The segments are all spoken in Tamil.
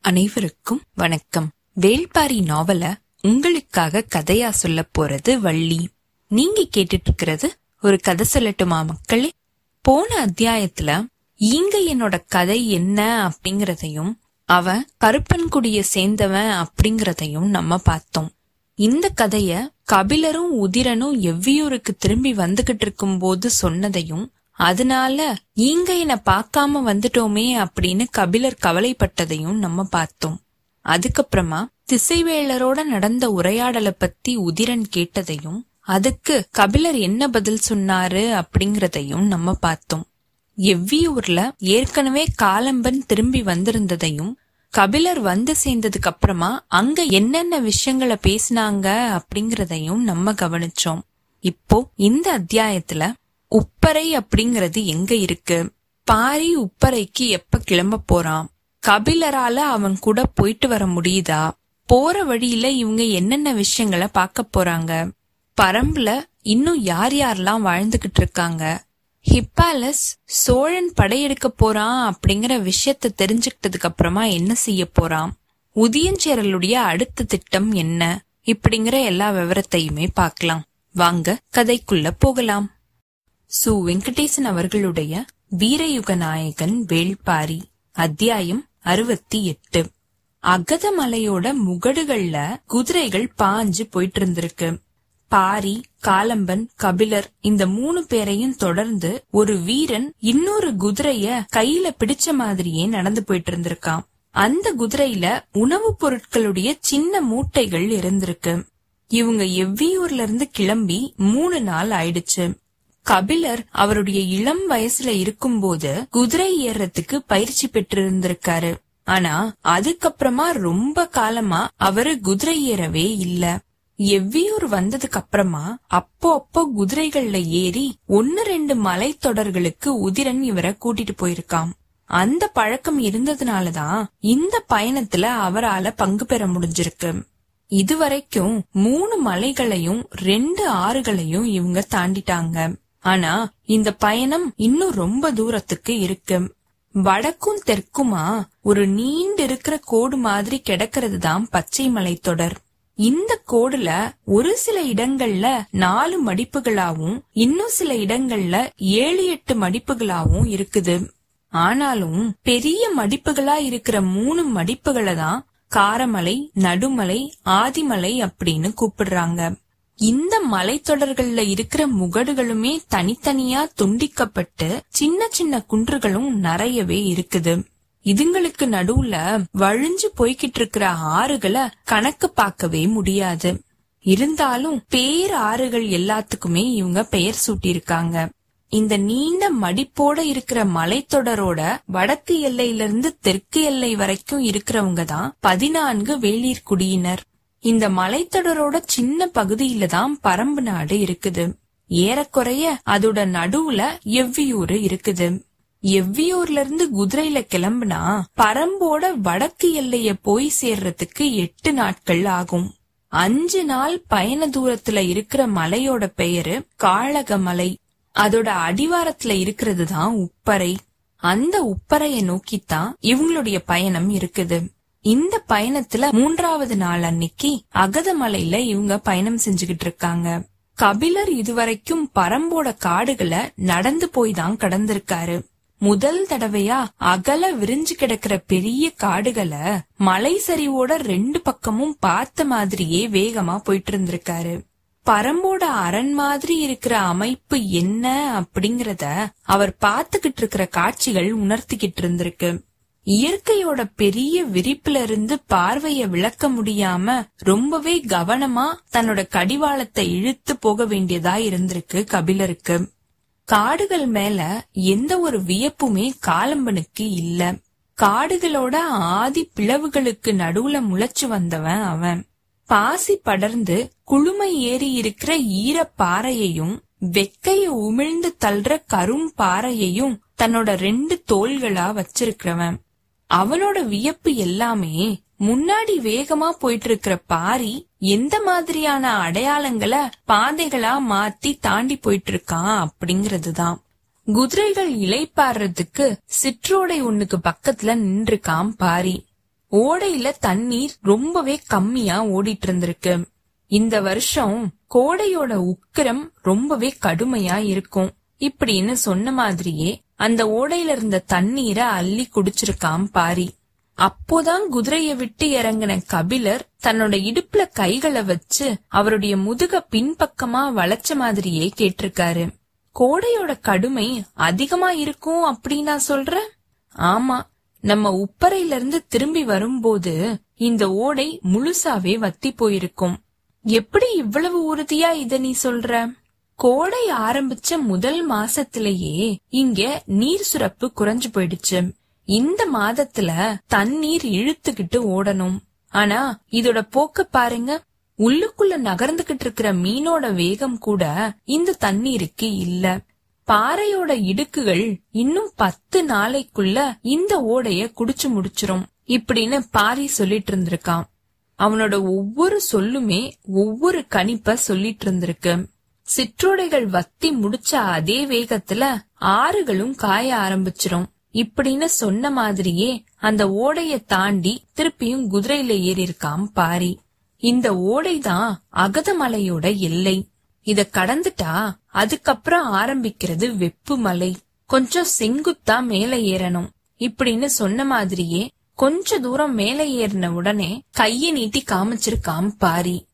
அனைவருக்கும் வணக்கம். வேள்பாரி நாவல உங்களுக்காக கதையா சொல்ல போறது வள்ளி. நீங்க கேட்டுட்டு இருக்கிறது ஒரு கதை சொல்லட்டுமா மக்களே? போன அத்தியாயத்துல இங்க என்னோட கதை என்ன அப்படிங்கறதையும் அவன் கருப்பன்குடிய சேர்ந்தவன் அப்படிங்கறதையும் நம்ம பார்த்தோம். இந்த கதைய கபிலரும் உதிரனும் எவ்வியூருக்கு திரும்பி வந்துகிட்டு இருக்கும் போது சொன்னதையும் அதனால ஈங்க என்ன பார்க்காம வந்துட்டோமே அப்படின்னு கபிலர் கவலைப்பட்டதையும் நம்ம பார்த்தோம். அதுக்கப்புறமா திசைவேளரோட நடந்த உரையாடலை பத்தி உதிரன் கேட்டதையும் அதுக்கு கபிலர் என்ன பதில் சொன்னாரு அப்படிங்கறதையும் நம்ம பார்த்தோம். எவ்வியூர்ல ஏற்கனவே காலம்பன் திரும்பி வந்திருந்ததையும் கபிலர் வந்து சேர்ந்ததுக்கு அப்புறமா அங்க என்னென்ன விஷயங்களை பேசினாங்க அப்படிங்கறதையும் நம்ம கவனிச்சோம். இப்போ இந்த அத்தியாயத்துல உப்பரை அப்படிங்கிறது எங்க இருக்கு? பாரி உப்பரைக்கு எப்ப கிளம்ப போறான்? கபிலரால அவன் கூட போயிட்டு வர முடியுதா? போற வழியில இவங்க என்னென்ன விஷயங்களை பார்க்க போறாங்க? பரம்புல இன்னும் யார் யாரெல்லாம் வாழ்ந்துகிட்டு இருக்காங்க? ஹிப்பாலஸ் சோழன் படையெடுக்க போறான் அப்படிங்கிற விஷயத்த தெரிஞ்சுக்கிட்டதுக்கு அப்புறமா என்ன செய்ய போறான்? உதியஞ்சேரலுடைய அடுத்த திட்டம் என்ன? இப்படிங்கிற எல்லா விவரத்தையுமே பார்க்கலாம். வாங்க கதைக்குள்ள போகலாம். சு வெங்கடேசன் அவர்களுடைய வீரயுக நாயகன் வேள்பாரி அத்தியாயம் அறுபத்தி எட்டு அகதமலையோட முகடுகள்ல குதிரைகள் பாஞ்சு போயிட்டு இருந்திருக்கு பாரி காலம்பன் கபிலர் இந்த மூணு பேரையும் தொடர்ந்து ஒரு வீரன் இன்னொரு குதிரைய கையில பிடிச்ச மாதிரியே நடந்து போயிட்டு இருந்திருக்கான் அந்த குதிரையில உணவுப் பொருட்களுடைய சின்ன மூட்டைகள் இருந்திருக்கு. இவங்க எவ்வியூர்ல இருந்து கிளம்பி மூணு நாள் ஆயிடுச்சு. கபிலர் அவருடைய இளம் வயசுல இருக்கும்போது குதிரை ஏறத்துக்கு பயிற்சி பெற்றிருந்திருக்காரு. ஆனா அதுக்கப்புறமா ரொம்ப காலமா அவரு குதிரை ஏறவே இல்ல. எவ்வியூர் வந்ததுக்கு அப்புறமா அப்போ அப்போ குதிரைகள்ல ஏறி ஒன்னு ரெண்டு மலைத்தொடர்களுக்கு உதிரன் இவரை கூட்டிட்டு போயிருக்கான் அந்த பழக்கம் இருந்ததுனாலதான் இந்த பயணத்துல அவரால பங்கு பெற முடிஞ்சிருக்கு. இதுவரைக்கும் மூணு மலைகளையும் ரெண்டு ஆறுகளையும் இவங்க தாண்டிட்டாங்க. ஆனா இந்த பயணம் இன்னும் ரொம்ப தூரத்துக்கு இருக்கு. வடக்கும் தெற்குமா ஒரு நீண்டு இருக்கிற கோடு மாதிரி கிடக்கிறது தான் பச்சை மலைத்தொடர் இந்த கோடுல ஒரு சில இடங்கள்ல நாலு மடிப்புகளாவும் இன்னும் சில இடங்கள்ல ஏழு எட்டு மடிப்புகளாவும் இருக்குது. ஆனாலும் பெரிய மடிப்புகளா இருக்கிற மூணு மடிப்புகளை தான் காரமலை நடுமலை ஆதிமலை அப்படின்னு கூப்பிடுறாங்க. இந்த மலைத்தொடர்கள்ல இருக்கிற முகடுகளுமே தனித்தனியா துண்டிக்கப்பட்டு சின்ன சின்ன குன்றுகளும் நிறையவே இருக்குது. இதுங்களுக்கு நடுவுல வழிஞ்சு போய்கிட்டு இருக்கிற ஆறுகளை கணக்கு பார்க்கவே முடியாது. இருந்தாலும் பேர் ஆறுகள் எல்லாத்துக்குமே இவங்க பெயர் சூட்டியிருக்காங்க. இந்த நீண்ட மடிப்போட இருக்கிற மலைத்தொடரோட வடக்கு எல்லையிலிருந்து தெற்கு எல்லை வரைக்கும் இருக்கிறவங்க தான் பதினான்கு வேளிர் குடியினர். இந்த மலைத்தொடரோட சின்ன பகுதியில தான் பரம்பு நாடு இருக்குது. ஏறக்குறைய அதோட நடுவுல எவ்வியூரு இருக்குது. எவ்வியூர்ல இருந்து குதிரையில கிளம்புனா பரம்போட வடக்கு எல்லைய போய் சேர்றதுக்கு எட்டு நாட்கள் ஆகும். அஞ்சு நாள் பயண தூரத்துல இருக்கிற மலையோட பெயரு காளகமலை. அதோட அடிவாரத்துல இருக்கிறது தான் உப்பறை. அந்த உப்பரைய நோக்கித்தான் இவங்களுடைய பயணம் இருக்குது. இந்த பயணத்துல மூன்றாவது நாள் அன்னைக்கு அகதமலையில இவங்க பயணம் செஞ்சுகிட்டு இருக்காங்க. கபிலர் இதுவரைக்கும் பரம்போட காடுகளை நடந்து போய் தான் கடந்திருக்காரு. முதல் தடவையா அகல விரிஞ்சு கிடக்கிற பெரிய காடுகளை மலை சரிவோட ரெண்டு பக்கமும் பார்த்த மாதிரியே வேகமா போயிட்டு இருந்திருக்காரு. பரம்போட அரண் மாதிரி இருக்கிற அமைப்பு என்ன அப்படிங்கறத அவர் பாத்துக்கிட்டு இருக்கிற காட்சிகள் உணர்த்திக்கிட்டு இருந்திருக்கு. இயற்கையோட பெரிய விரிப்புல இருந்து பார்வைய விளக்க முடியாம ரொம்பவே கவனமா தன்னோட கடிவாளத்தை இழுத்து போக வேண்டியதா இருந்திருக்கு கபிலருக்கு. காடுகள் மேல எந்த ஒரு வியப்புமே காலம்பனுக்கு இல்ல. காடுகளோட ஆதி பிளவுகளுக்கு நடுவுல முளைச்சு வந்தவன் அவன். பாசி படர்ந்து குளுமை ஏறி இருக்கிற ஈர பாறையையும் வெக்கைய உமிழ்ந்து தள்ளுற கரும் பாறையையும் தன்னோட ரெண்டு தோள்களா வச்சிருக்கிறவன். அவனோட வியப்பு எல்லாமே முன்னாடி வேகமா போயிட்டு இருக்கிற பாரி எந்த மாதிரியான அடையாளங்களை பாதைகளா மாத்தி தாண்டி போயிட்டு இருக்கான் அப்படிங்கறதுதான். குதிரைகள் இலைப்பாடுறதுக்கு சிற்றோடை ஒண்ணுக்கு பக்கத்துல நின்றுக்கான் பாரி. ஓடையில தண்ணீர் ரொம்பவே கம்மியா ஓடிட்டு இருந்திருக்கு இந்த வருஷம் கோடையோட உக்கிரம் ரொம்பவே கடுமையா இருக்கும். இப்படின்னு சொன்ன மாதிரியே அந்த ஓடையில இருந்த தண்ணீரை அள்ளி குடிச்சிருக்காம் பாரி. அப்போதான் குதிரைய விட்டு இறங்கின கபிலர் தன்னோட இடுப்புல கைகளை வச்சு அவருடைய முதுக பின்பக்கமா வளைச்ச மாதிரியே கேட்டிருக்காரு. கோடையோட கடுமை அதிகமா இருக்கும் அப்படின்னா சொல்ற? ஆமா நம்ம உப்பரையில இருந்து திரும்பி வரும்போது இந்த ஓடை முழுசாவே வத்தி போயிருக்கும். எப்படி இவ்வளவு உறுதியா இத நீ சொல்ற? கோடை ஆரம்பிச்ச முதல் மாசத்திலேயே இங்க நீர் சுரப்பு குறைஞ்சு போயிடுச்சு. இந்த மாதத்துல தண்ணீர் இழுத்துக்கிட்டு ஓடணும். ஆனா இதோட போக்க பாருங்க. உள்ளுக்குள்ள நகர்ந்துகிட்டு இருக்கிற மீனோட வேகம் கூட இந்த தண்ணீருக்கு இல்ல. பாறையோட இடுக்குகள் இன்னும் பத்து நாளைக்குள்ள இந்த ஓடைய குடிச்சு முடிச்சிரும். இப்படின்னு பாரி சொல்லிட்டு இருந்திருக்கான். அவனோட ஒவ்வொரு சொல்லுமே ஒவ்வொரு கணிப்ப சொல்லிட்டு இருந்திருக்கு. சிற்றோடைகள் வத்தி முடிச்ச அதே வேகத்துல ஆறுகளும் காய ஆரம்பிச்சிரும். இப்படின்னு சொன்ன மாதிரியே அந்த ஓடைய தாண்டி திருப்பியும் குதிரையில ஏறி இருக்காம் பாரி. இந்த ஓடைதான் அகதமலையோட எல்லை. இத கடந்துட்டா அதுக்கப்புறம் ஆரம்பிக்கிறது வெப்பு மலை. கொஞ்சம் செங்குத்தா மேல ஏறணும். இப்படின்னு சொன்ன மாதிரியே கொஞ்ச தூரம் மேல ஏறின உடனே கைய நீட்டி காமிச்சிருக்காம் பாரி.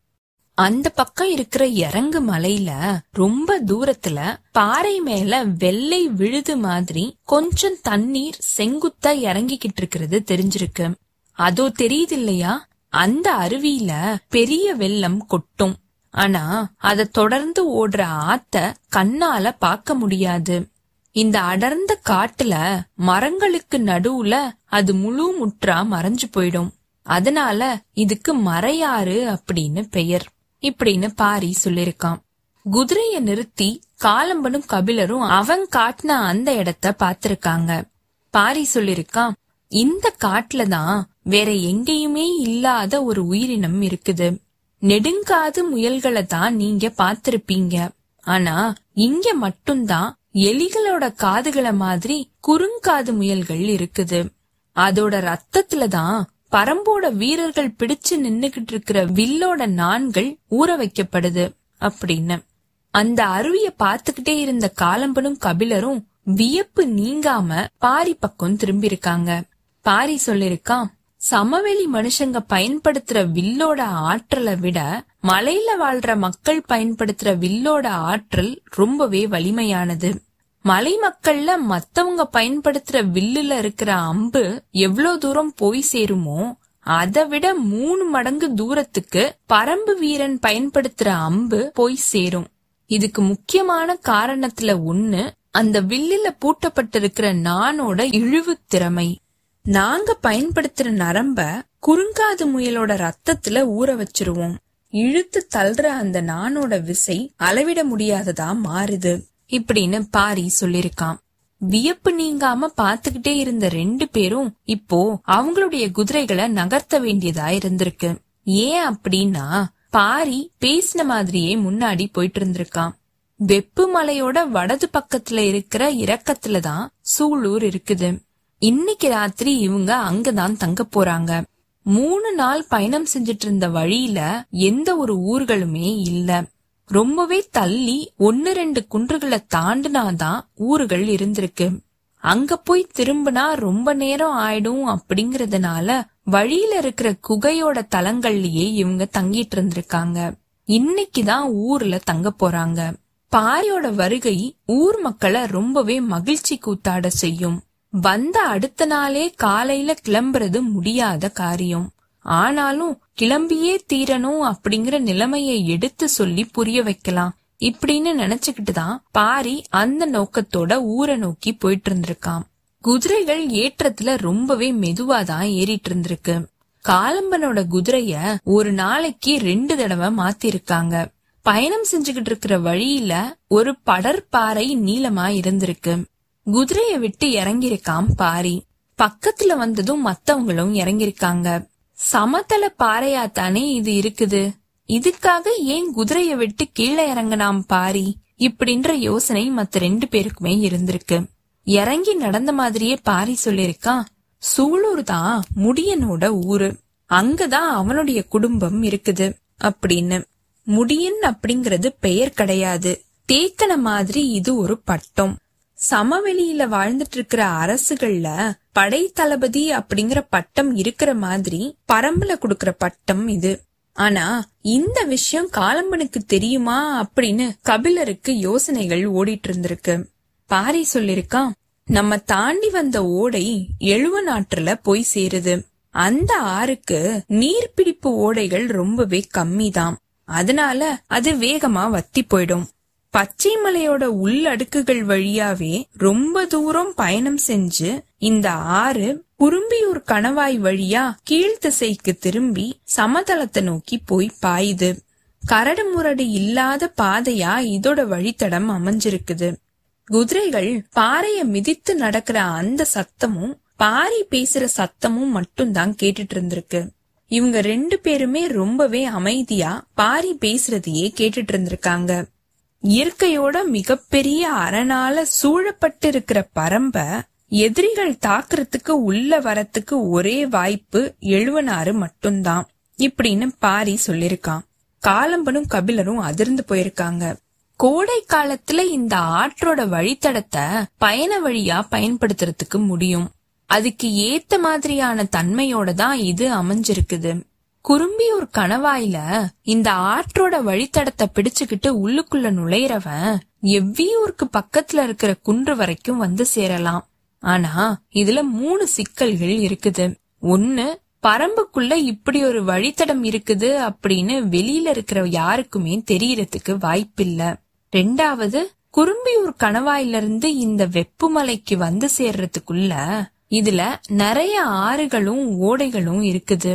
அந்த பக்கம் இருக்கிற இறங்கு மலையில ரொம்ப தூரத்துல பாறை மேல வெள்ளை விழுது மாதிரி கொஞ்சம் தண்ணீர் செங்குத்தா இறங்கிக்கிட்டு இருக்கிறது தெரிஞ்சிருக்கு. அதோ தெரியுது இல்லையா? அந்த அருவியில பெரிய வெள்ளம் கொட்டும். ஆனா அத தொடர்ந்து ஓடுற ஆத்த கண்ணால பாக்க முடியாது. இந்த அடர்ந்த காட்டுல மரங்களுக்கு நடுவுல அது முழு முற்றா மறைஞ்சு போயிடும். அதனால இதுக்கு மறையாறு அப்படின்னு பெயர். இப்படின்னு பாரி சொல்லிருக்கான். குதிரைய நிறுத்தி காலம்பனும் கபிலரும் அவன் காட்டின அந்த இடத்த பாத்திருக்காங்க பாரி சொல்லிருக்கான் இந்த காட்டுல தான் வேற எங்கேயுமே இல்லாத ஒரு உயிரினம் இருக்குது. நெடுங்காது முயல்களை தான் நீங்க பாத்திருப்பீங்க ஆனா இங்க மட்டும்தான் எலிகளோட காதுகளை மாதிரி குறுங்காது முயல்கள் இருக்குது. அதோட ரத்தத்துல தான் பரம்போட வீரர்கள் பிடிச்சு நின்னுகிட்டு இருக்கிற வில்லோட நான்கள் ஊற வைக்கப்படுது அப்படின்னு. அந்த அருவிய பாத்துக்கிட்டே இருந்த காலம்பனும் கபிலரும் வியப்பு நீங்காம பாரி பக்கம் திரும்பி இருக்காங்க பாரி சொல்லிருக்கான் சமவெளி மனுஷங்க பயன்படுத்துற வில்லோட ஆற்றலை விட மலையில வாழ்ற மக்கள் பயன்படுத்துற வில்லோட ஆற்றல் ரொம்பவே வலிமையானது. மலை மக்கள்ல மத்தவங்க பயன்படுத்துற வில்லுல இருக்கிற அம்பு எவ்வளவு தூரம் போய் சேருமோ அதை விட மூணு மடங்கு தூரத்துக்கு பரம்பு வீரன் பயன்படுத்துற அம்பு போய் சேரும். இதுக்கு முக்கியமான காரணத்துல ஒண்ணு அந்த வில்லுல பூட்டப்பட்டிருக்கிற நானோட இழிவு திறமை. நாங்க பயன்படுத்துற நரம்ப குறுங்காது முயலோட ரத்தத்துல ஊற வச்சிருவோம். இழுத்து தள்ளுற அந்த நானோட விசை அளவிட முடியாததா மாறுது. இப்படின்னு பாரி சொல்லிருக்கான். வியப்பு நீங்காம பாத்துக்கிட்டே இருந்த ரெண்டு பேரும் இப்போ அவங்களுடைய குதிரைகளை நகர்த்த வேண்டியதா இருந்திருக்கு. ஏன் அப்படின்னா பாரி பேசின மாதிரியே முன்னாடி போயிட்டு இருந்திருக்கான் வெப்பு மலையோட வடது பக்கத்துல இருக்கிற இறக்கத்துல தான் சூலூர் இருக்குது. இன்னைக்கு ராத்திரி இவங்க அங்கதான் தங்க போறாங்க. மூணு நாள் பயணம் செஞ்சிட்டு இருந்த வழியில எந்த ஒரு ஊர்களுமே இல்லை. ரொம்பவே தள்ளி ஒன்னு ரெண்டு குன்றுகளை தாண்டினாதான் ஊர்கள் இருந்திருக்கு. அங்க போய் திரும்பினா ரொம்ப நேரம் ஆயிடும் அப்படிங்கறதுனால வழியில இருக்கிற குகையோட தலங்கள்லயே இவங்க தங்கிட்டு இருந்திருக்காங்க. இன்னைக்குதான் ஊர்ல தங்க போறாங்க. பாரியோட வருகை ஊர் மக்களை ரொம்பவே மகிழ்ச்சி கூத்தாட செய்யும். வந்த அடுத்த நாளே காலையில கிளம்புறது முடியாத காரியம். ஆனாலும் கிளம்பியே தீரணும் அப்படிங்கிற நிலைமையை எடுத்து சொல்லி புரிய வைக்கலாம். இப்படின்னு நினைச்சுக்கிட்டு தான் பாரி அந்த நோக்கத்தோட ஊரை நோக்கி போயிட்டு இருந்திருக்கான் குதிரைகள் ஏற்றத்துல ரொம்பவே மெதுவா தான் ஏறிட்டு இருந்திருக்கு காலம்பனோட குதிரைய ஒரு நாளைக்கு ரெண்டு தடவை மாத்திருக்காங்க. பயணம் செஞ்சுகிட்டு இருக்கிற வழியில ஒரு படற்பாறை நீளமா இருந்திருக்கு. குதிரைய விட்டு இறங்கியிருக்கான் பாரி. பக்கத்துல வந்ததும் மத்தவங்களும் இறங்கிருக்காங்க சமதள பாறையா தானே இது இருக்குது? இதுக்காக ஏன் குதிரைய விட்டு கீழே இறங்கினாம் பாரி? இப்படின்ற யோசனை மத்த ரெண்டு பேருக்குமே இருந்திருக்கு. இறங்கி நடந்த மாதிரியே பாரி சொல்லிருக்கான் சூலூர் தான் முடியனோட ஊரு. அங்கதான் அவனுடைய குடும்பம் இருக்குது அப்படின்னு. முடியன் அப்படிங்கறது பெயர் கிடையாது. தேக்கன மாதிரி இது ஒரு பட்டம். சமவெளியில வாழ்ந்துட்டு இருக்கிற அரசுகள்ல படை தளபதி அப்படிங்கிற பட்டம் இருக்கிற மாதிரி பரம்புல குடுக்கிற பட்டம் இது. ஆனா இந்த விஷயம் காலம்பனுக்கு தெரியுமா அப்படின்னு கபிலருக்கு யோசனைகள் ஓடிட்டு இருந்திருக்கு பாரி சொல்லிருக்கான் நம்ம தாண்டி வந்த ஓடை எழுவ நாற்றுல போய் சேருது. அந்த ஆறுக்கு நீர்பிடிப்பு ஓடைகள் ரொம்பவே கம்மிதான். அதனால அது வேகமா வத்தி போயிடும். பச்சை மலையோட உள்ளடுக்குகள் வழியாவே ரொம்ப தூரம் பயணம் செஞ்சு இந்த ஆறு குறும்பியூர் கணவாய் வழியா கீழ்த்திசைக்கு திரும்பி சமதளத்தை நோக்கி போய் பாயுது. கரடு முரடு இல்லாத பாதையா இதோட வழித்தடம் அமைஞ்சிருக்குது. குதிரைகள் பாறைய மிதித்து நடக்கிற அந்த சத்தமும் பாரி பேசுற சத்தமும் மட்டும்தான் கேட்டுட்டு இருந்திருக்கு. இவங்க ரெண்டு பேருமே ரொம்பவே அமைதியா பாரி பேசுறதையே கேட்டுட்டு இருந்திருக்காங்க. இயற்கையோட மிகப்பெரிய அரணால சூழப்பட்டு இருக்கிற பரம்ப எதிரிகள் தாக்குறதுக்கு உள்ள வரத்துக்கு ஒரே வாய்ப்பு எழுவனாறு மட்டும்தான் இப்படின்னு பாரி சொல்லிருக்கான் காலம்பனும் கபிலரும் அதிர்ந்து போயிருக்காங்க. கோடை காலத்துல இந்த ஆற்றோட வழித்தடத்தை பயண வழியா பயன்படுத்துறதுக்கு முடியும். அதுக்கு ஏத்த மாதிரியான தன்மையோட தான் இது அமைஞ்சிருக்குது. குறும்பியூர் கணவாயில இந்த ஆற்றோட வழித்தடத்தை பிடிச்சுக்கிட்டு உள்ளுக்குள்ள நுழையிறவன் எவ்வியூருக்கு பக்கத்துல இருக்கிற குன்று வரைக்கும் வந்து சேரலாம். ஆனா இதுல மூணு சிக்கல்கள் இருக்குது. ஒன்னு பரம்புக்குள்ள இப்படி ஒரு வழித்தடம் இருக்குது அப்படின்னு வெளியில இருக்கிற யாருக்குமே தெரியறதுக்கு வாய்ப்பில்ல. ரெண்டாவது குறும்பியூர் கணவாயிலிருந்து இந்த வெப்புமலைக்கு வந்து சேர்றதுக்குள்ள இதுல நிறைய ஆறுகளும் ஓடைகளும் இருக்குது.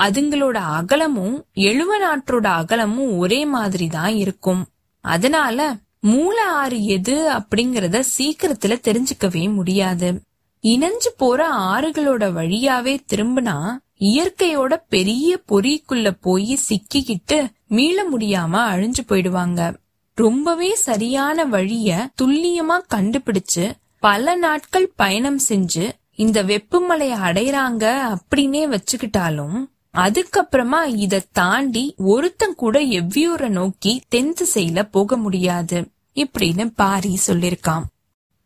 அதுங்களோட அகலமும் எழுவனாற்றோட அகலமும் ஒரே மாதிரி தான் இருக்கும். அதனால மூல ஆறு எது அப்படிங்கறத சீக்கிரத்துல தெரிஞ்சுக்கவே முடியாது. இணைஞ்சு போற ஆறுகளோட வழியாவே திரும்பினா இயற்கையோட பெரிய பொறிக்குள்ள போய் சிக்கிக்கிட்டு மீள முடியாம அழிஞ்சு போயிடுவாங்க. ரொம்பவே சரியான வழிய துல்லியமா கண்டுபிடிச்சு பல நாட்கள் பயணம் செஞ்சு இந்த வெப்பமலைய அடையறாங்க அப்படின்னே வச்சுக்கிட்டாலும் அதுக்கப்புறமா இத தாண்டி ஒருத்தன் கூட எவ்வியூரை நோக்கி தென் திசையில போக முடியாது இப்படின்னு பாரி சொல்லிருக்கான்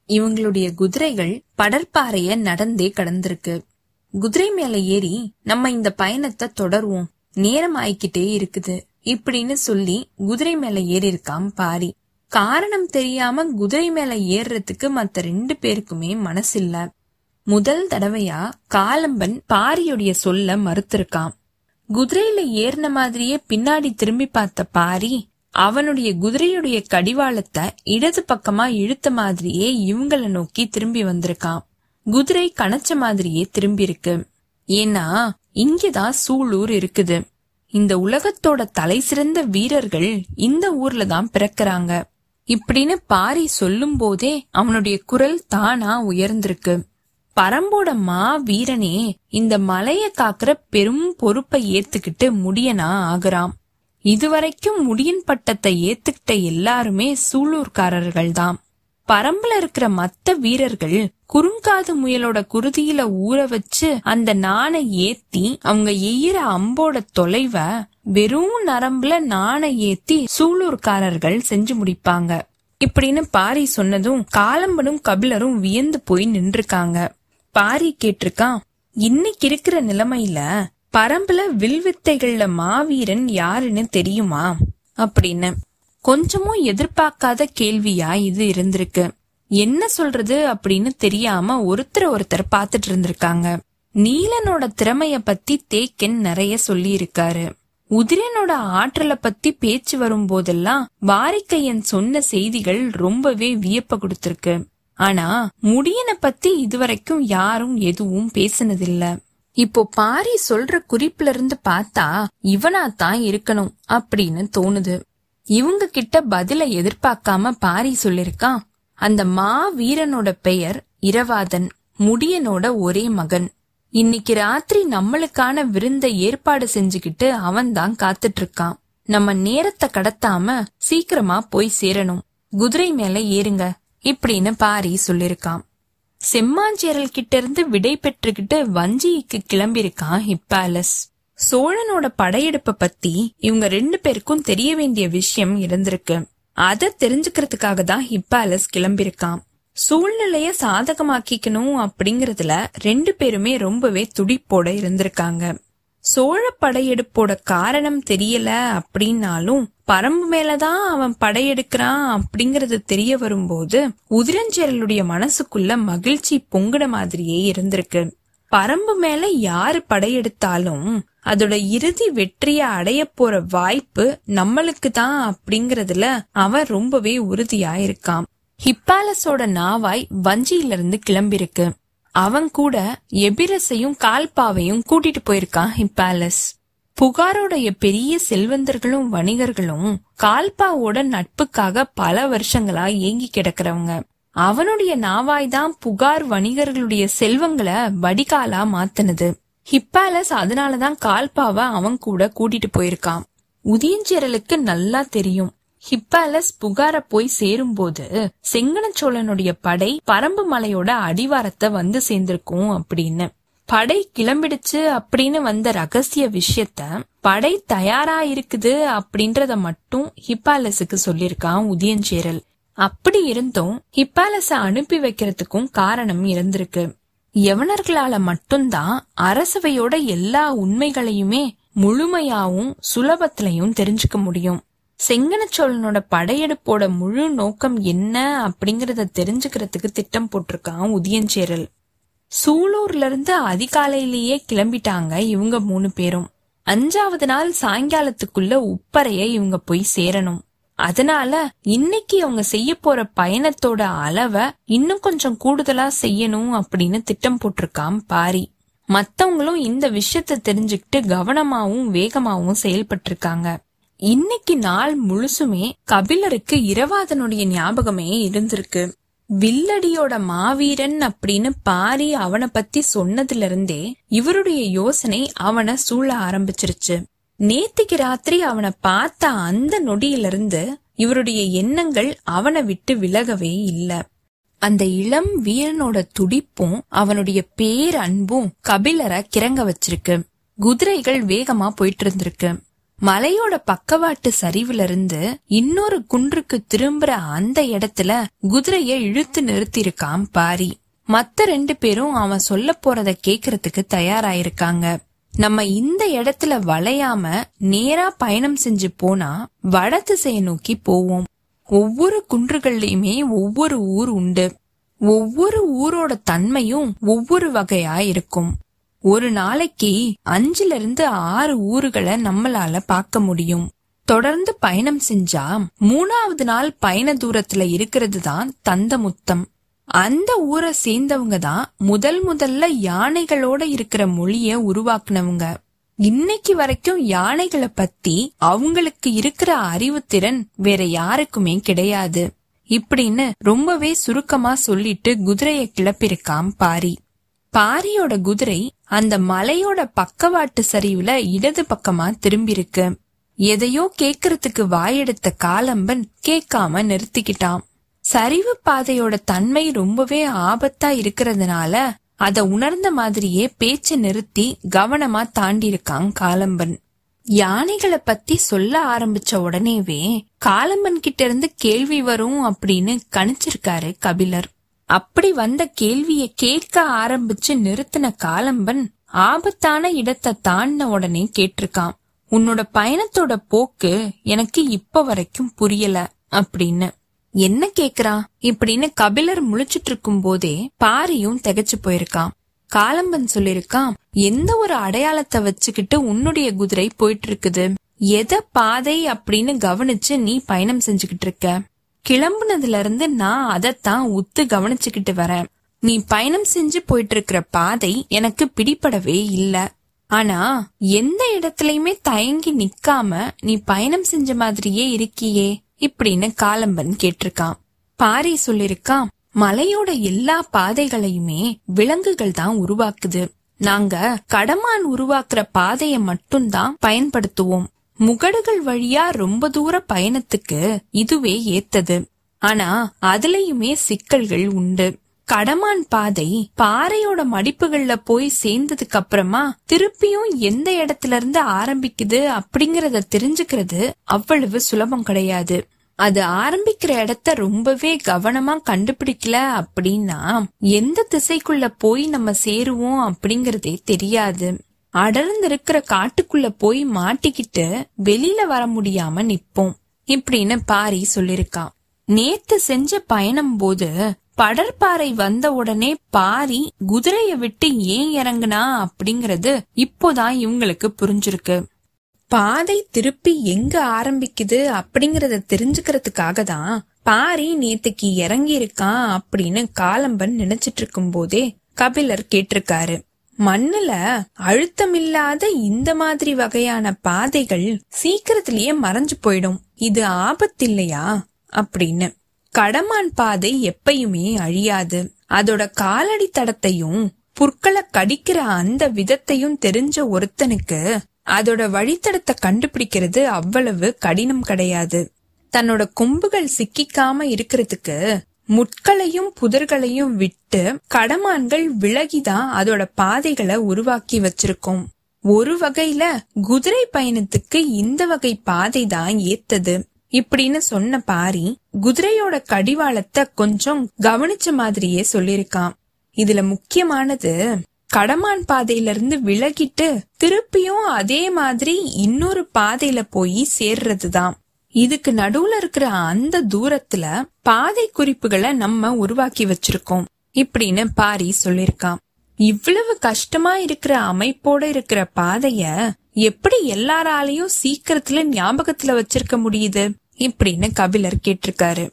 இவங்களுடைய குதிரைகள் படற்பாறைய நடந்தே கடந்திருக்கு. குதிரை மேல ஏறி நம்ம இந்த பயணத்தை தொடருவோம். நேரம் ஆயிக்கிட்டே இருக்குது இப்படின்னு சொல்லி குதிரை மேல ஏறி இருக்கான் பாரி. காரணம் தெரியாம குதிரை மேல ஏறுறதுக்கு மத்த ரெண்டு பேருக்குமே மனசில்ல. முதல் தடவையா காலம்பன் பாரியுடைய சொல்ல மறுத்திருக்கான் குதிரையில ஏறின மாதிரியே பின்னாடி திரும்பி பார்த்த பாரி அவனுடைய குதிரையுடைய கடிவாளத்தை இடது பக்கமா இழுத்த மாதிரியே இவங்கள நோக்கி திரும்பி வந்திருக்கான் குதிரை கணச்ச மாதிரியே திரும்பி இருக்கு ஏன்னா இங்கதான் சூளூர் இருக்குது. இந்த உலகத்தோட தலை சிறந்த வீரர்கள் இந்த ஊர்ல தான் பிறக்கறாங்க. இப்படின்னு பாரி சொல்லும் போதே அவனுடைய குரல் தானா உயர்ந்திருக்கு. பரம்போட மா வீரனே இந்த மலைய காக்குற பெரும் பொறுப்பை ஏத்துக்கிட்டு முடியனா ஆகுறாம். இதுவரைக்கும் முடியின் பட்டத்தை ஏத்துக்கிட்ட எல்லாருமே சூலூர்காரர்கள் தான் பரம்புல இருக்கிற மத்த வீரர்கள் குறுங்காது முயலோட குருதியில ஊற வச்சு அந்த நாணை ஏத்தி அவங்க எயிற அம்போட தொலைவ வெறும் நரம்புல நாணை ஏத்தி சூலூர்காரர்கள் செஞ்சு முடிப்பாங்க. இப்படின்னு பாரி சொன்னதும் காலம்பனும் கபிலரும் வியந்து போய் நின்றுக்காங்க. பாரி கேட்டிருக்கான் இன்னைக்கு இருக்கிற நிலைமையில பரம்புல வில்வித்தைகள்ல மாவீரன் யாருன்னு தெரியுமா? அப்படின்னு. கொஞ்சமும் எதிர்பார்க்காத கேள்வியா இது இருந்திருக்கு. என்ன சொல்றது? அப்படின்னு தெரியாம ஒருத்தர் ஒருத்தர் பாத்துட்டு இருந்திருக்காங்க. நீலனோட திறமைய பத்தி தேக்கன் நிறைய சொல்லி இருக்காரு உதிரனோட ஆற்றலை பத்தி பேச்சு வரும்போதெல்லாம் வாரிக்கையன் சொன்ன செய்திகள் ரொம்பவே வியப்ப கொடுத்திருக்கு. ஆனா முடியனை பத்தி இதுவரைக்கும் யாரும் எதுவும் பேசினதில்ல. இப்போ பாரி சொல்ற குறிப்புல இருந்து பார்த்தா இவனா தான் இருக்கணும் அப்படின்னு தோணுது. இவங்க கிட்ட பதில எதிர்பார்க்காம பாரி சொல்லிருக்கான். அந்த மா வீரனோட பெயர் இரவாதன் முடியனோட ஒரே மகன். இன்னைக்கு ராத்திரி நம்மளுக்கான விருந்த ஏற்பாடு செஞ்சுக்கிட்டு அவன் தான் காத்துட்டு இருக்கான் நம்ம நேரத்தை கடத்தாம சீக்கிரமா போய் சேரணும். குதிரை மேல ஏறுங்க. இப்படின்னு பாரி சொல்லிருக்கான். செம்மாஞ்சேரல் கிட்ட இருந்து விடை பெற்றுக்கிட்டு வஞ்சிக்கு கிளம்பியிருக்கான் ஹிப்பாலஸ். சோழனோட படையெடுப்ப பத்தி இவங்க ரெண்டு பேருக்கும் தெரிய வேண்டிய விஷயம் இருந்திருக்கு. அத தெரிஞ்சுக்கிறதுக்காக தான் ஹிப்பாலஸ் கிளம்பியிருக்கான். சூழ்நிலைய சாதகமாக்கிக்கணும் அப்படிங்கறதுல ரெண்டு பேருமே ரொம்பவே துடிப்போட இருந்திருக்காங்க. சோழ படையெடுப்போட காரணம் தெரியல அப்படின்னாலும் பரம்பு மேலதான் அவன் படையெடுக்கிறான் அப்படிங்கறது தெரிய வரும்போது உதிரஞ்சேரலுடைய மனசுக்குள்ள மகிழ்ச்சி பொங்குன மாதிரியே இருந்திருக்கு. பரம்பு மேல யாரு படையெடுத்தாலும் அதோட இறுதி வெற்றிய அடைய போற வாய்ப்பு நம்மளுக்கு தான் அப்படிங்கறதுல அவன் ரொம்பவே உறுதியா இருக்கான் ஹிப்பாலஸோட நாவாய் வஞ்சியில இருந்து கிளம்பிருக்கு அவன் கூட எபிரஸையும் கால்பாவையும் கூட்டிட்டு போயிருக்கான் ஹிப்பாலஸ் புகாரோடைய பெரிய செல்வந்தர்களும் வணிகர்களும் கால்பாவோட நட்புக்காக பல வருஷங்களா ஏங்கி கிடக்குறவங்க. அவனுடைய நாவாய் தான் புகார் வணிகர்களுடைய செல்வங்களை வடிகாலா மாத்துனது. ஹிப்பாலஸ் அதனாலதான் கால்பாவை அவன் கூட கூட்டிட்டு போயிருக்கான். உதியஞ்சேரலுக்கு நல்லா தெரியும். ஹிப்பாலஸ் புகார போய் சேரும்போது செங்கனச்சோழனுடைய படை பரம்பு மலையோட அடிவாரத்தை வந்து சேர்ந்திருக்கும் அப்படின்னு. படை கிளம்பிடுச்சு அப்படின்னு வந்த ரகசிய விஷயத்த படை தயாரா இருக்குது அப்படின்றத மட்டும் ஹிப்பாலஸுக்கு சொல்லிருக்கான் உதயஞ்சேரல். அப்படி இருந்தும் ஹிப்பாலஸ அனுப்பி வைக்கிறதுக்கும் காரணம் இருந்திருக்கு. யவனர்களால மட்டும்தான் அரசவையோட எல்லா உண்மைகளையுமே முழுமையாவும் சுலபத்திலையும் தெரிஞ்சுக்க முடியும். செங்கன சோழனோட படையெடுப்போட முழு நோக்கம் என்ன அப்படிங்கறத தெரிஞ்சுக்கிறதுக்கு திட்டம் போட்டிருக்கான் உதியஞ்சேரல். சூலூர்ல இருந்து அதிகாலையிலேயே கிளம்பிட்டாங்க இவங்க மூணு பேரும். அஞ்சாவது நாள் சாயங்காலத்துக்குள்ள உப்பறைய இவங்க போய் சேரணும். அதனால இன்னைக்கு அவங்க செய்ய போற பயணத்தோட அளவை இன்னும் கொஞ்சம் கூடுதலா செய்யணும் அப்படின்னு திட்டம் போட்டிருக்கான் பாரி. மத்தவங்களும் இந்த விஷயத்த தெரிஞ்சுக்கிட்டு கவனமாவும் வேகமாவும் செயல்பட்டிருக்காங்க. இன்னைக்கு நாள் முழுசுமே கபிலருக்கு இரவாதனுடைய ஞாபகமே இருந்திருக்கு. வில்லடியோட மாவீரன் அப்படின்னு பாரி அவனை பத்தி சொன்னதுல இருந்தே இவருடைய யோசனை அவனை சூழ ஆரம்பிச்சிருச்சு. நேத்திக்கு ராத்திரி அவனை பார்த்த அந்த நொடியிலிருந்து இவருடைய எண்ணங்கள் அவனை விட்டு விலகவே இல்ல. அந்த இளம் வீரனோட துடிப்பும் அவனுடைய பேரன்பும் கபிலரை கிறங்க வச்சிருக்கு. குதிரைகள் வேகமா போயிட்டு இருந்திருக்கு. மலையோட பக்கவாட்டு சரிவுல இருந்து இன்னொரு குன்றுக்கு திரும்புற அந்த இடத்துல குதிரைய இழுத்து நிறுத்திருக்கான் பாரி. மத்த ரெண்டு பேரும் அவன் சொல்ல போறத கேக்குறதுக்கு தயாராயிருக்காங்க. நம்ம இந்த இடத்துல வளையாம நேரா பயணம் செஞ்சு போனா வட திசையை நோக்கி போவோம். ஒவ்வொரு குன்றுகள்லயுமே ஒவ்வொரு ஊர் உண்டு. ஒவ்வொரு ஊரோட தன்மையும் ஒவ்வொரு வகையா இருக்கும் ஒரு நாளைக்கு அஞ்சுல இருந்து ஆறு ஊர்களை நம்மளால பார்க்க முடியும். தொடர்ந்து பயணம் செஞ்சா மூணாவது நாள் பயண தூரத்துல இருக்கிறது தான் தந்தமுத்தம். அந்த ஊரை சேர்ந்தவங்க தான் முதல் முதல்ல யானைகளோட இருக்கிற மொழிய உருவாக்குனவங்க. இன்னைக்கு வரைக்கும் யானைகளை பத்தி அவங்களுக்கு இருக்கிற அறிவுத்திறன் வேற யாருக்குமே கிடையாது. இப்படின்னு ரொம்பவே சுருக்கமா சொல்லிட்டு குதிரைய கிளப்பிருக்காம் பாரி. பாரியோட குதிரை அந்த மலையோட பக்கவாட்டு சரிவுல இடது பக்கமா திரும்பிருக்கு எதையோ கேக்குறதுக்கு வாயெடுத்த காலம்பன் கேட்காம நிறுத்திக்கிட்டான். சரிவு பாதையோட தன்மை ரொம்பவே ஆபத்தா இருக்கிறதுனால அத உணர்ந்த மாதிரியே பேச்ச நிறுத்தி கவனமா தாண்டி இருக்கான் காலம்பன். யானைகளை பத்தி சொல்ல ஆரம்பிச்ச உடனேவே காலம்பன் கிட்ட இருந்து கேள்வி வரும் அப்படின்னு கணிச்சிருக்காரு கபிலர். அப்படி வந்த கேள்வியை கேட்க ஆரம்பிச்சு நிறுத்தின காலம்பன் ஆபத்தான இடத்தை தாண்டின உடனே கேட்டிருக்கான். உன்னோட பயணத்தோட போக்கு எனக்கு இப்ப வரைக்கும் புரியல அப்படின்னு. என்ன கேக்குறா? இப்படின்னு கபிலர் முழிச்சிட்டு இருக்கும் போதே பாரியும் திகச்சு போயிருக்கான். காலம்பன் சொல்லிருக்கான் எந்த ஒரு அடையாளத்தை வச்சுக்கிட்டு உன்னுடைய குதிரை போயிட்டு இருக்குது எத பாதை அப்படின்னு கவனிச்சு நீ பயணம் செஞ்சுகிட்டு இருக்க? கிளம்புனதுல இருந்து நான் அதைத்தான் உத்து கவனிச்சுக்கிட்டு வரேன். நீ பயணம் செஞ்சு போயிட்டு இருக்கிற பாதை எனக்கு பிடிபடவே இல்ல. ஆனா எந்த இடத்துலயுமே தயங்கி நிக்காம நீ பயணம் செஞ்ச மாதிரியே இருக்கியே இப்படின்னு காலம்பன் கேட்டிருக்கான். பாரி சொல்லிருக்கான் மலையோட எல்லா பாதைகளையுமே விலங்குகள் தான் உருவாக்குது. நாங்க கடமான் உருவாக்குற பாதைய மட்டும்தான் பயன்படுத்துவோம். முகடுகள் வழியா ரொம்ப தூர பயணத்துக்கு இதுவே ஏத்தது. ஆனா அதுலயுமே சிக்கல்கள் உண்டு. கடமான் பாதை பாறையோட மடிப்புகள்ல போய் சேர்ந்ததுக்கு அப்புறமா திருப்பியும் எந்த இடத்துல இருந்து ஆரம்பிக்குது அப்படிங்கறத தெரிஞ்சுக்கிறது அவ்வளவு சுலபம் கிடையாது. அது ஆரம்பிக்கிற இடத்த ரொம்பவே கவனமா கண்டுபிடிக்கல அப்படின்னா எந்த திசைக்குள்ள போய் நம்ம சேருவோம் அப்படிங்கறதே தெரியாது. அடர்ந்திருக்கிற காட்டுக்குள்ள போய் மாட்டிக்கிட்டு வெளியில வர முடியாம நிப்போம் இப்படின்னு பாரி சொல்லிருக்கான் நேத்து செஞ்ச பயணம் போது படற்பாறை வந்த உடனே பாரி குதிரைய விட்டு ஏன் இறங்குனா அப்படிங்கறது இப்போதான் இவங்களுக்கு புரிஞ்சிருக்கு. பாதை திருப்பி எங்க ஆரம்பிக்குது அப்படிங்கறத தெரிஞ்சுக்கிறதுக்காக தான் பாரி நேத்துக்கு இறங்கி இருக்கான் அப்படின்னு காலம்பன் நினைச்சிட்டு இருக்கும் போதே கபிலர் கேட்டிருக்காரு. மண்ணுல அழுத்தமில்லாத இந்த மாதிரி வகையான பாதைகள் சீக்கிரத்திலேயே மறைஞ்சு போயிடும். இது ஆபத்தில்லையா அப்படின்னு. கடமான் பாதை எப்பயுமே அழியாது. அதோட காலடி தடத்தையும் புற்களை கடிக்கிற அந்த விதத்தையும் தெரிஞ்ச ஒருத்தனுக்கு அதோட வழித்தடத்தை கண்டுபிடிக்கிறது அவ்வளவு கடினம் கிடையாது. தன்னோட கொம்புகள் சிக்கிக்காம இருக்கிறதுக்கு முட்களையும் புதர்களையும் விட்டு கடமான்கள் விலகிதான் அதோட பாதைகளை உருவாக்கி வச்சிருக்கோம். ஒரு வகையில குதிரை பயணத்துக்கு இந்த வகை பாதை தான் ஏத்தது. இப்படின்னு சொன்ன பாரி குதிரையோட கடிவாளத்தை கொஞ்சம் கவனிச்ச மாதிரியே சொல்லிருக்கான் இதுல முக்கியமானது கடமான் பாதையில இருந்து விலகிட்டு திருப்பியும் அதே மாதிரி இன்னொரு பாதையில போய் சேர்றதுதான். இதுக்கு நடுவுல இருக்கிற அந்த தூரத்துல பாதை குறிப்புகளை நம்ம உருவாக்கி வச்சிருக்கோம். இப்படின்னு பாரி சொல்லிருக்கான் இவ்வளவு கஷ்டமா இருக்கிற அமைப்போட இருக்கிற பாதைய எப்படி எல்லாராலையும் சீக்கிரத்துல ஞாபகத்துல வச்சிருக்க முடியுது? இப்படின்னு கபிலர் கேட்டிருக்காரு.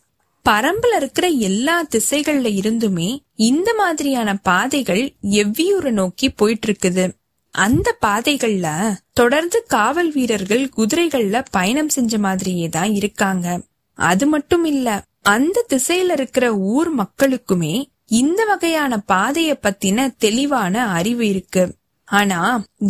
பரம்புல இருக்கிற எல்லா திசைகள்ல இருந்துமே இந்த மாதிரியான பாதைகள் எவ்வியூரை நோக்கி போயிட்டு இருக்குது. அந்த பாதைகள்ல தொடர்ந்து காவல் வீரர்கள் குதிரைகள்ல பயணம் செஞ்ச மாதிரியே தான் இருக்காங்க. அது மட்டும் இல்ல அந்த திசையில இருக்கிற ஊர் மக்களுக்குமே இந்த வகையான பாதைய பத்தின தெளிவான அறிவு இருக்கு. ஆனா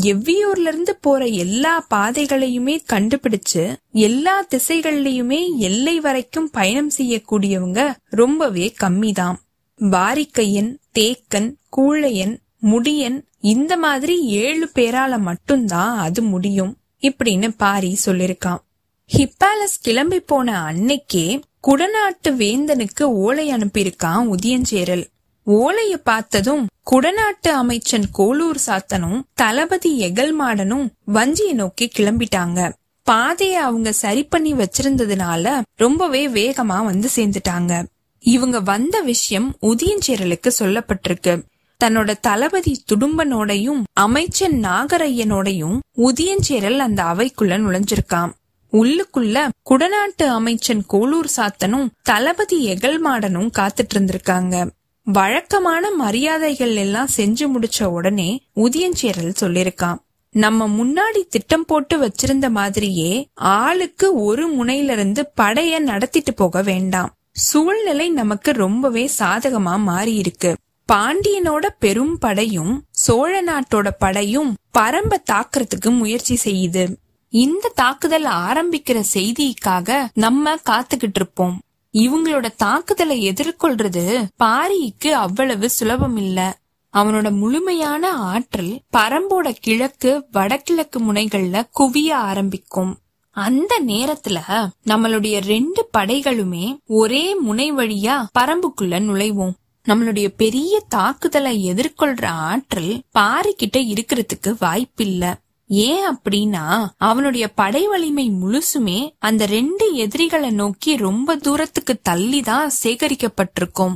எவ்வியூர்ல இருந்து போற எல்லா பாதைகளையுமே கண்டுபிடிச்சு எல்லா திசைகள்லயுமே எல்லை வரைக்கும் பயணம் செய்யக்கூடியவங்க ரொம்பவே கம்மிதான். வாரிக்கையன் தேக்கன் கூழையன் முடியன் இந்த மாதிரி ஏழு பேரால மட்டும்தான் அது முடியும் இப்படின்னு பாரி சொல்லிருக்கான். ஹிப்பாலஸ் கிளம்பி போன அன்னைக்கே குடநாட்டு வேந்தனுக்கு ஓலை அனுப்பியிருக்கான் உதியஞ்சேரல். ஓலைய பார்த்ததும் குடநாட்டு அமைச்சன் கோலூர் சாத்தனும் தளபதி எகல்மாடனும் வஞ்சியை நோக்கி கிளம்பிட்டாங்க. பாதைய அவங்க சரி பண்ணி வச்சிருந்ததுனால ரொம்பவே வேகமா வந்து சேர்ந்துட்டாங்க. இவங்க வந்த விஷயம் உதியஞ்சேரலுக்கு சொல்லப்பட்டிருக்கு. தன்னோட தளபதி துடும்பனோடையும் அமைச்சன் நாகரையனோடையும் உதியஞ்சேரல் அந்த அவைக்குள்ள நுழைஞ்சிருக்கான் உள்ளுக்குள்ள குடநாட்டு அமைச்சன் கோளூர் சாத்தனும் தளபதி எகல்மாடனும் காத்துட்டு இருந்திருக்காங்க வழக்கமான மரியாதைகள் எல்லாம் செஞ்சு முடிச்ச உடனே உதியஞ்சேரல் சொல்லிருக்கான் நம்ம முன்னாடி திட்டம் போட்டு வச்சிருந்த மாதிரியே ஆளுக்கு ஒரு முனையில இருந்து படைய நடத்திட்டு போக வேண்டாம். சூழ்நிலை நமக்கு ரொம்பவே சாதகமா மாறி இருக்கு பாண்டியனோட பெரும் படையும் சோழ நாட்டோட படையும் பரம்ப தாக்குறதுக்கு முயற்சி செய்யுது. இந்த தாக்குதல் ஆரம்பிக்கிற செய்திக்காக நம்ம காத்துக்கிட்டு இருப்போம். இவங்களோட தாக்குதலை எதிர்கொள்றது பாரிக்கு அவ்வளவு சுலபம் இல்ல அவனோட முழுமையான ஆற்றல் பரம்போட கிழக்கு வடகிழக்கு முனைகள்ல குவிய ஆரம்பிக்கும். அந்த நேரத்துல நம்மளுடைய ரெண்டு படைகளுமே ஒரே முனை வழியா பரம்புக்குள்ள நுழைவோம். நம்மளுடைய பெரிய தாக்குதலை எதிர்கொள்ற ஆற்றல் பாரிக்கிட்ட இருக்கிறதுக்கு வாய்ப்பில்ல. ஏன் அப்படின்னா அவனுடைய படை வலிமை முழுசுமே அந்த ரெண்டு எதிரிகளை நோக்கி ரொம்ப தூரத்துக்கு தள்ளிதான் சேகரிக்கப்பட்டிருக்கும்.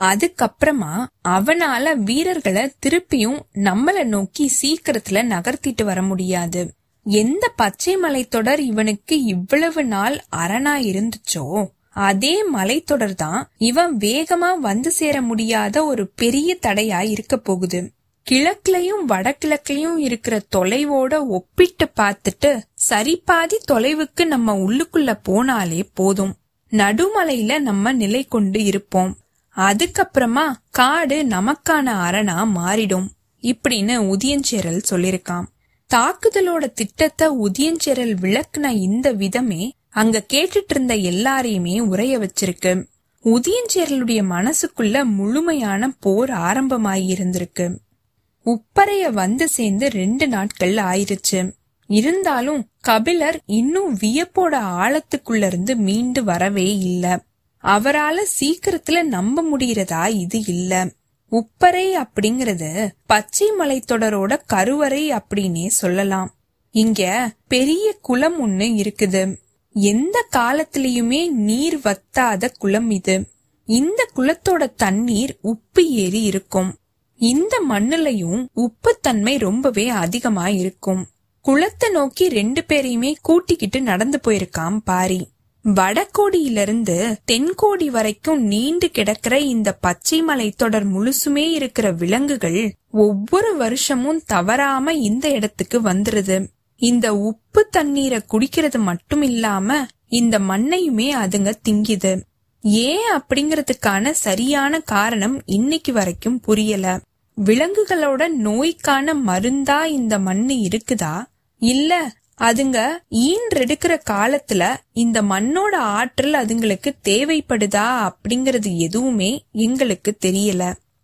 அதுக்கப்புறமா அவனால வீரர்களை திருப்பியும் நம்மள நோக்கி சீக்கிரத்துல நகர்த்திட்டு வர முடியாது. எந்த பச்சை மலைத்தொடர் இவனுக்கு இவ்வளவு நாள் அரணா இருந்துச்சோ? அதே மலைத்தொடர் தான் இவன் வேகமா வந்து சேர முடியாத ஒரு பெரிய தடையா இருக்க போகுது. கிழக்குலயும் வடகிழக்குலயும் இருக்கிற தொலைவோட ஒப்பிட்டு பார்த்துட்டு சரிபாதி தொலைவுக்கு நம்ம உள்ளுக்குள்ள போனாலே போதும். நடுமலையில நம்ம நிலை கொண்டு இருப்போம். அதுக்கப்புறமா காடு நமக்கான அரணா மாறிடும். இப்படின்னு உதியஞ்சேரல் சொல்லிருக்கான் தாக்குதலோட திட்டத்தை உதியஞ்சேரல் விளக்குன இந்த விதமே அங்க கேட்டுட்டு இருந்த எல்லாரையுமே உரைய வச்சிருக்கு. உதயஞ்சேரலுடைய மனசுக்குள்ள முழுமையான போர் ஆரம்பமாயிருந்திருக்கு உப்பரைய வந்து சேர்ந்து ரெண்டு நாட்கள் ஆயிருச்சு. இருந்தாலும் கபிலர் இன்னும் வியப்போட ஆழத்துக்குள்ள இருந்து மீண்டு வரவே இல்ல. அவரால சீக்கிரத்துல நம்ப முடியறதா இது இல்ல. உப்பரை அப்படிங்கறது பச்சை மலைத்தொடரோட கருவறை அப்படின்னே சொல்லலாம். இங்க பெரிய குளம் ஒண்ணு இருக்குது. எந்த காலத்திலயுமே நீர் வத்தாத குளம் இது. இந்த குளத்தோட தண்ணீர் உப்பு ஏறி இருக்கும். இந்த மண்ணுலயும் உப்புத்தன்மை ரொம்பவே அதிகமா இருக்கும். குளத்தை நோக்கி ரெண்டு பேரையுமே கூட்டிக்கிட்டு நடந்து போயிருக்காம் பாரி. வடகோடியிலிருந்து தென்கோடி வரைக்கும் நீண்டு கிடக்கிற இந்த பச்சை மலை தொடர் முழுசுமே இருக்கிற விலங்குகள் ஒவ்வொரு வருஷமும் தவறாம இந்த இடத்துக்கு வந்துருது. இந்த உப்பு தண்ணீரை குடிக்கிறது மட்டும் இல்லாம இந்த மண்ணையுமே அதுங்க திங்கிது. ஏன் அப்படிங்கறதுக்கான சரியான காரணம் இன்னைக்கு வரைக்கும் புரியல. விலங்குகளோட நோய்க்கான மருந்தா இந்த மண்ணு இருக்குதா? இல்ல அதுங்க ஈன்றெடுக்கிற காலத்துல இந்த மண்ணோட ஆற்றல் அதுங்களுக்கு தேவைப்படுதா அப்படிங்கறது எதுவுமே எங்களுக்கு தெரியல.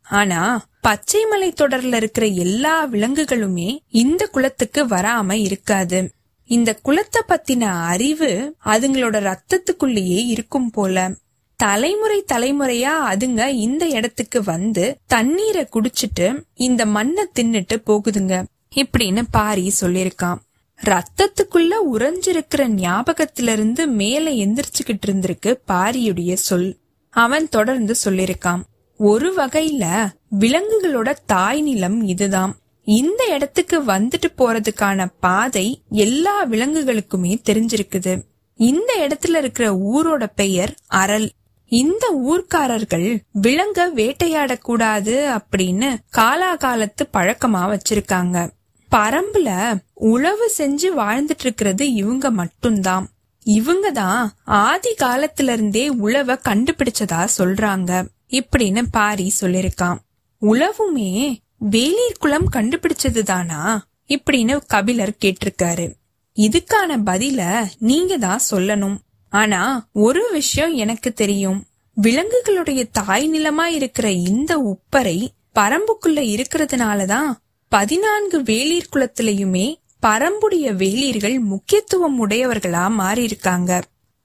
ஆனா பச்சை மலை தொடர்ல இருக்கிற எல்லா விலங்குகளுமே இந்த குளத்துக்கு வராம இருக்காது. இந்த குளத்தை பத்தின அறிவு அதுங்களோட ரத்தத்துக்குள்ளேயே இருக்கும் போல. தலைமுறை தலைமுறையா அதுங்க இந்த இடத்துக்கு வந்து தண்ணீரை குடிச்சிட்டு இந்த மண்ணை தின்னுட்டு போகுதுங்க. இப்படின்னு பாரி சொல்லிருக்கான் ரத்தத்துக்குள்ள உறைஞ்சிருக்கிற ஞாபகத்திலிருந்து மேல எந்திரிச்சுக்கிட்டு இருந்திருக்கு பாரியுடைய சொல். அவன் தொடர்ந்து சொல்லிருக்கான் ஒரு வகையில விலங்குகளோட தாய் நிலம் இதுதான். இந்த இடத்துக்கு வந்துட்டு போறதுக்கான பாதை எல்லா விலங்குகளுக்குமே தெரிஞ்சிருக்குது. இந்த இடத்துல இருக்கிற ஊரோட பெயர் அரல். இந்த ஊர்க்காரர்கள் விலங்க வேட்டையாடக்கூடாது அப்படின்னு காலாகாலத்து பழக்கமா வச்சிருக்காங்க. பரம்புல உழவு செஞ்சு வாழ்ந்துட்டு இருக்கிறது இவங்க மட்டும்தான். இவங்க தான் ஆதி காலத்துல இருந்தே கண்டுபிடிச்சதா சொல்றாங்க. இப்படின்னு பாரி சொல்லிருக்கான். உழவுமே வேலீர் குளம் கண்டுபிடிச்சது தானா இப்படின்னு கபிலர் கேட்டிருக்காரு. இதுக்கான பதில நீங்க தான் சொல்லணும். ஆனா ஒரு விஷயம் எனக்கு தெரியும். விலங்குகளுடைய தாய் நிலமா இருக்கிற இந்த உப்பரை பரம்புக்குள்ள இருக்கிறதுனாலதான் பதினான்கு வேலீர் குலத்திலையுமே பரம்புடைய வேலீர்கள் முக்கியத்துவம் உடையவர்களா மாறி இருக்காங்க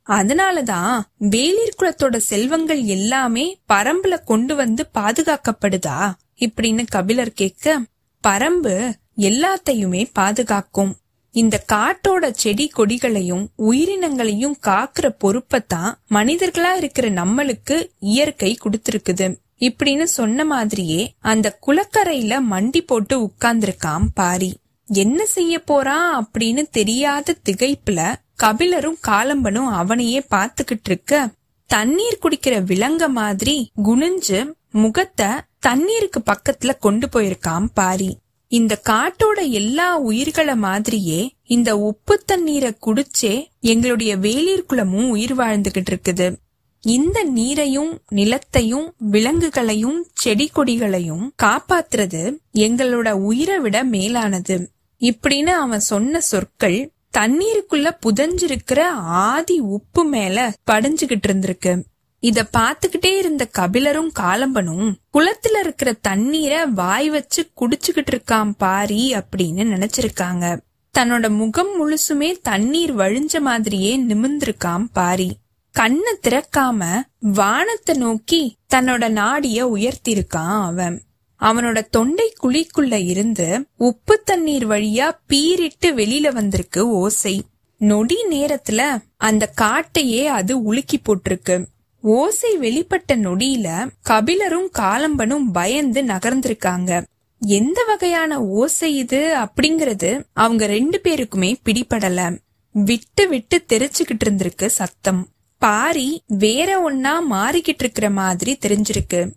அதனாலதான் வேலீர் குலத்தோட செல்வங்கள் எல்லாமே பரம்புல கொண்டு வந்து பாதுகாக்கப்படுதா? இப்படின்னு கபிலர் கேட்க பரம்பு எல்லாத்தையுமே பாதுகாக்கும். இந்த காட்டோட செடி கொடிகளையும் உயிரினங்களையும் காக்குற பொறுப்பத்தான் மனிதர்களா இருக்கிற நம்மளுக்கு இயற்கை கொடுத்திருக்குது. இப்படின்னு சொன்ன மாதிரியே அந்த குளக்கரையில மண்டி போட்டு உட்கார்ந்திருக்கான் பாரி. என்ன செய்ய போறான்? அப்படின்னு தெரியாத திகைப்புல கபிலரும் காலம்பனும் அவனையே பாத்துக்கிட்டு இருக்க தண்ணீர் குடிக்கிற விலங்க மாதிரி குனிஞ்சு முகத்தை தண்ணீருக்கு பக்கத்துல கொண்டு போயிருக்கான் பாரி. இந்த காட்டோட எல்லா உயிர்களை மாதிரியே இந்த உப்பு தண்ணீரை குடிச்சே எங்களுடைய வேலீர் குளமும் உயிர் வாழ்ந்துகிட்டு இருக்குது இந்த நீரையும் நிலத்தையும் விலங்குகளையும் செடி கொடிகளையும் காப்பாத்துறது எங்களோட உயிரை விட மேலானது. இப்படின்னு அவன் சொன்ன சொற்கள் தண்ணீருக்குள்ள புதஞ்சிருக்கிற ஆதி உப்பு மேல படைஞ்சுகிட்டு இருந்திருக்கு. இத பாத்துக்கிட்டே இருந்த கபிலரும் காலம்பனும் குளத்துல இருக்கிற தண்ணீரை வாய் வச்சு குடிச்சுக்கிட்டு இருக்கான் பாரி அப்படின்னு நினைச்சிருக்காங்க. தன்னோட முகம் முழுசுமே தண்ணீர் வழிஞ்ச மாதிரியே நிமிந்திருக்காம் பாரி. கண்ணை திறக்காம வானத்தை நோக்கி தன்னோட நாடிய உயர்த்திருக்கான் அவன். அவனோட தொண்டை குழிக்குள்ள இருந்து உப்பு தண்ணீர் வழியா பீரிட்டு வெளியில வந்திருக்கு ஓசை. நொடி நேரத்துல அந்த காட்டையே அது உலுக்கி போட்டிருக்கு. ஓசை வெளிப்பட்ட நொடியில கபிலரும் காலம்பனும் பயந்து நகர்ந்திருக்காங்க. எந்த வகையான ஓசை இது அப்படிங்கறது அவங்க ரெண்டு பேருக்குமே பிடிபடல. விட்டு விட்டு தெரிச்சுக்கிட்டு இருந்திருக்கு சத்தம். பாரி வேற ஒன்னா மாறிக்கிட்டு இருக்கிற மாதிரி தெரிஞ்சிருக்கு.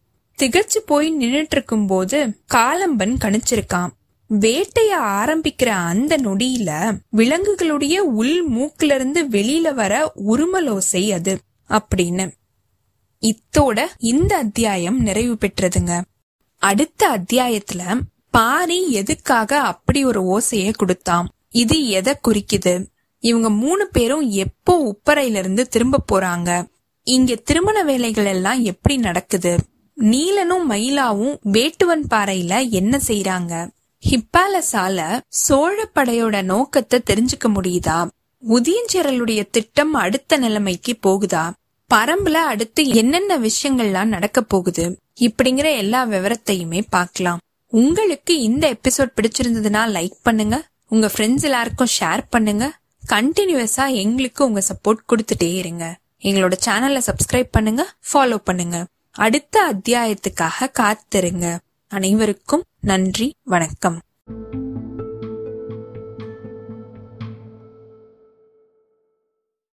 திகச்சு போய் நின்னுட்டு இருக்கும் போது காலம்பன் கணிச்சிருக்கான். வேட்டைய ஆரம்பிக்கிற அந்த நொடியில விலங்குகளுடைய உள் மூக்குல இருந்து வெளியில வர உருமலோசை அது அப்படின்னு. இத்தோட இந்த அத்தியாயம் நிறைவு பெற்றதுங்க. அடுத்த அத்தியாயத்துல பாரி எதுக்காக அப்படி ஒரு ஓசைய கொடுத்தான்? இது எதை குறிக்குது? இவங்க மூணு பேரும் எப்போ உப்பரையில இருந்து திரும்ப போறாங்க? இங்க திருமண வேலைகள் எல்லாம் எப்படி நடக்குது? நீலனும் மயிலாவும் வேட்டுவன் பாறையில என்ன செய்யறாங்க ஹிப்பாலஸால சோழ படையோட நோக்கத்தை தெரிஞ்சுக்க முடியுதா? உதியஞ்சேரலுடைய திட்டம் அடுத்த நிலைமைக்கு போகுதா? பரம்புல அடுத்து என்னென்ன விஷயங்கள்லாம் நடக்க போகுது? இப்படிங்கிற எல்லா விவரத்தையுமே பார்க்கலாம். உங்களுக்கு இந்த எபிசோட் பிடிச்சிருந்ததுன்னா லைக் பண்ணுங்க. உங்க ஃப்ரெண்ட்ஸ் எல்லாருக்கும் ஷேர் பண்ணுங்க. கண்டினியூஸா எங்களுக்கு உங்க சப்போர்ட் கொடுத்துட்டே இருங்க. எங்களோட சேனலை சப்ஸ்கிரைப் பண்ணுங்க. ஃபாலோ பண்ணுங்க. அடுத்த அத்தியாயத்துக்காக காத்திருங்க. அனைவருக்கும் நன்றி வணக்கம்.